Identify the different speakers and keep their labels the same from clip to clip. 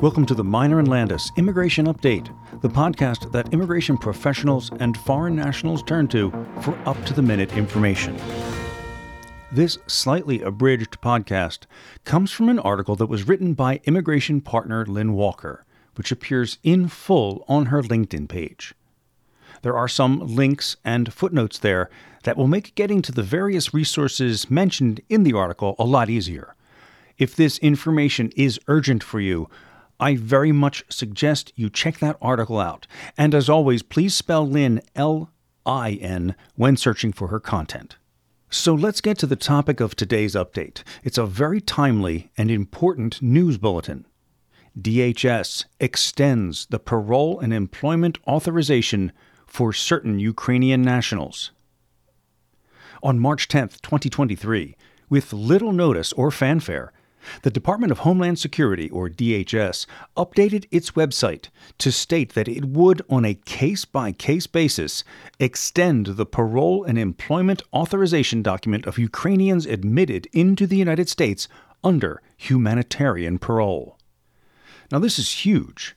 Speaker 1: Welcome to the Meyner and Landis Immigration Update, the podcast that immigration professionals and foreign nationals turn to for up to the minute information. This slightly abridged podcast comes from an article that was written by immigration partner Lynn Walker, which appears in full on her LinkedIn page. There are some links and footnotes there that will make getting to the various resources mentioned in the article a lot easier. If this information is urgent for you, I very much suggest you check that article out. And as always, please spell Lynn L I N when searching for her content. So let's get to the topic of today's update. It's a very timely and important news bulletin. DHS extends the parole and employment authorization for certain Ukrainian nationals. On March 10, 2023, with little notice or fanfare, the Department of Homeland Security, or DHS, updated its website to state that it would, on a case by case basis, extend the parole and employment authorization document of Ukrainians admitted into the United States under humanitarian parole. Now, this is huge.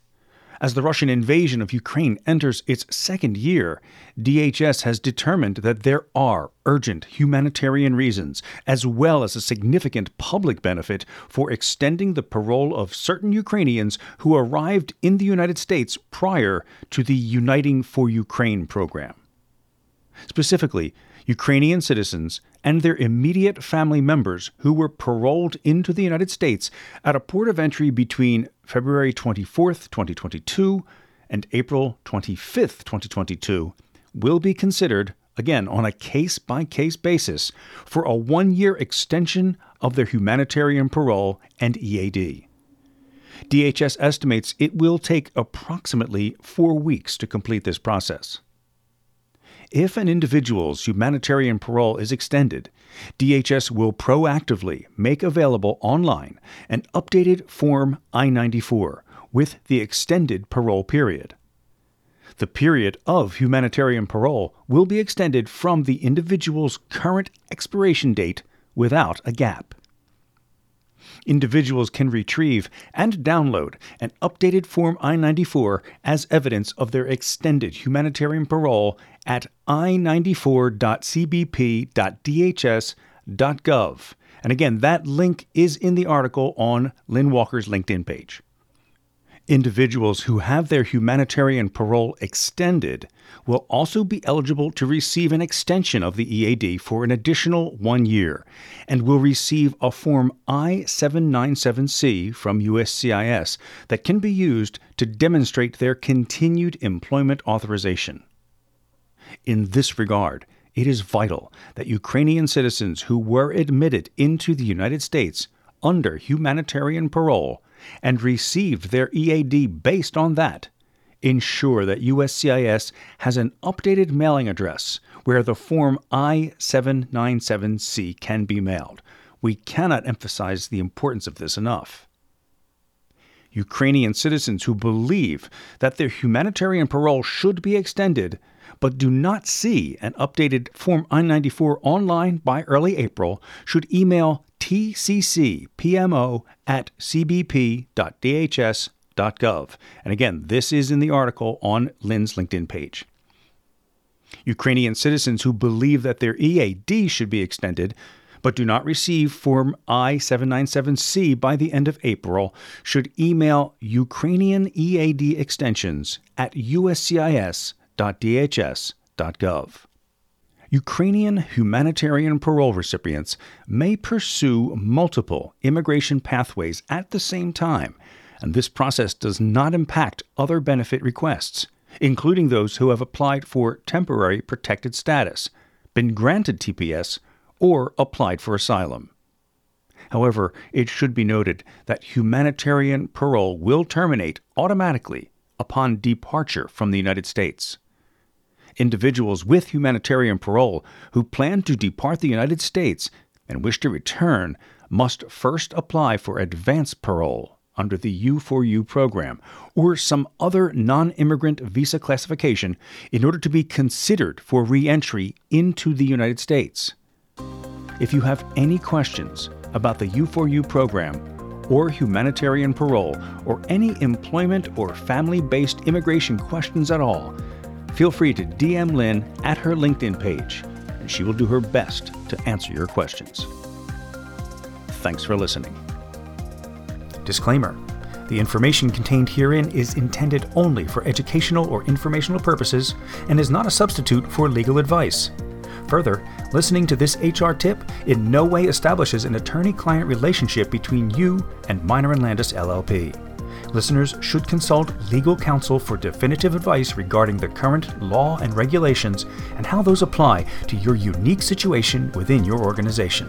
Speaker 1: As the Russian invasion of Ukraine enters its second year, DHS has determined that there are urgent humanitarian reasons, as well as a significant public benefit, for extending the parole of certain Ukrainians who arrived in the United States prior to the Uniting for Ukraine program. Specifically, Ukrainian citizens and their immediate family members who were paroled into the United States at a port of entry between February 24, 2022 and April 25, 2022 will be considered, again on a case by case basis, for a one year extension of their humanitarian parole and EAD. DHS estimates it will take approximately four weeks to complete this process. If an individual's humanitarian parole is extended, DHS will proactively make available online an updated Form I 94 with the extended parole period. The period of humanitarian parole will be extended from the individual's current expiration date without a gap individuals can retrieve and download an updated Form I 94 as evidence of their extended humanitarian parole at i94.cbp.dhs.gov. And again, that link is in the article on Lynn Walker's LinkedIn page. Individuals who have their humanitarian parole extended will also be eligible to receive an extension of the EAD for an additional one year and will receive a Form I 797C from USCIS that can be used to demonstrate their continued employment authorization. In this regard, it is vital that Ukrainian citizens who were admitted into the United States under humanitarian parole and received their EAD based on that, ensure that USCIS has an updated mailing address where the Form I 797C can be mailed. We cannot emphasize the importance of this enough. Ukrainian citizens who believe that their humanitarian parole should be extended but do not see an updated Form I 94 online by early April should email tccpmo at cbp.dhs.gov. And again, this is in the article on Lynn's LinkedIn page. Ukrainian citizens who believe that their EAD should be extended but do not receive Form I 797C by the end of April should email Ukrainian EAD extensions at uscis.dhs.gov. Ukrainian humanitarian parole recipients may pursue multiple immigration pathways at the same time, and this process does not impact other benefit requests, including those who have applied for temporary protected status, been granted TPS, or applied for asylum. However, it should be noted that humanitarian parole will terminate automatically upon departure from the United States individuals with humanitarian parole who plan to depart the United States and wish to return must first apply for advance parole under the U4U program or some other non immigrant visa classification in order to be considered for re entry into the United States. If you have any questions about the U4U program or humanitarian parole, or any employment or family based immigration questions at all, feel free to DM Lynn at her LinkedIn page, and she will do her best to answer your questions. Thanks for listening. Disclaimer The information contained herein is intended only for educational or informational purposes and is not a substitute for legal advice. Further, listening to this HR tip in no way establishes an attorney client relationship between you and Meyner and Landis LLP. Listeners should consult legal counsel for definitive advice regarding the current law and regulations and how those apply to your unique situation within your organization.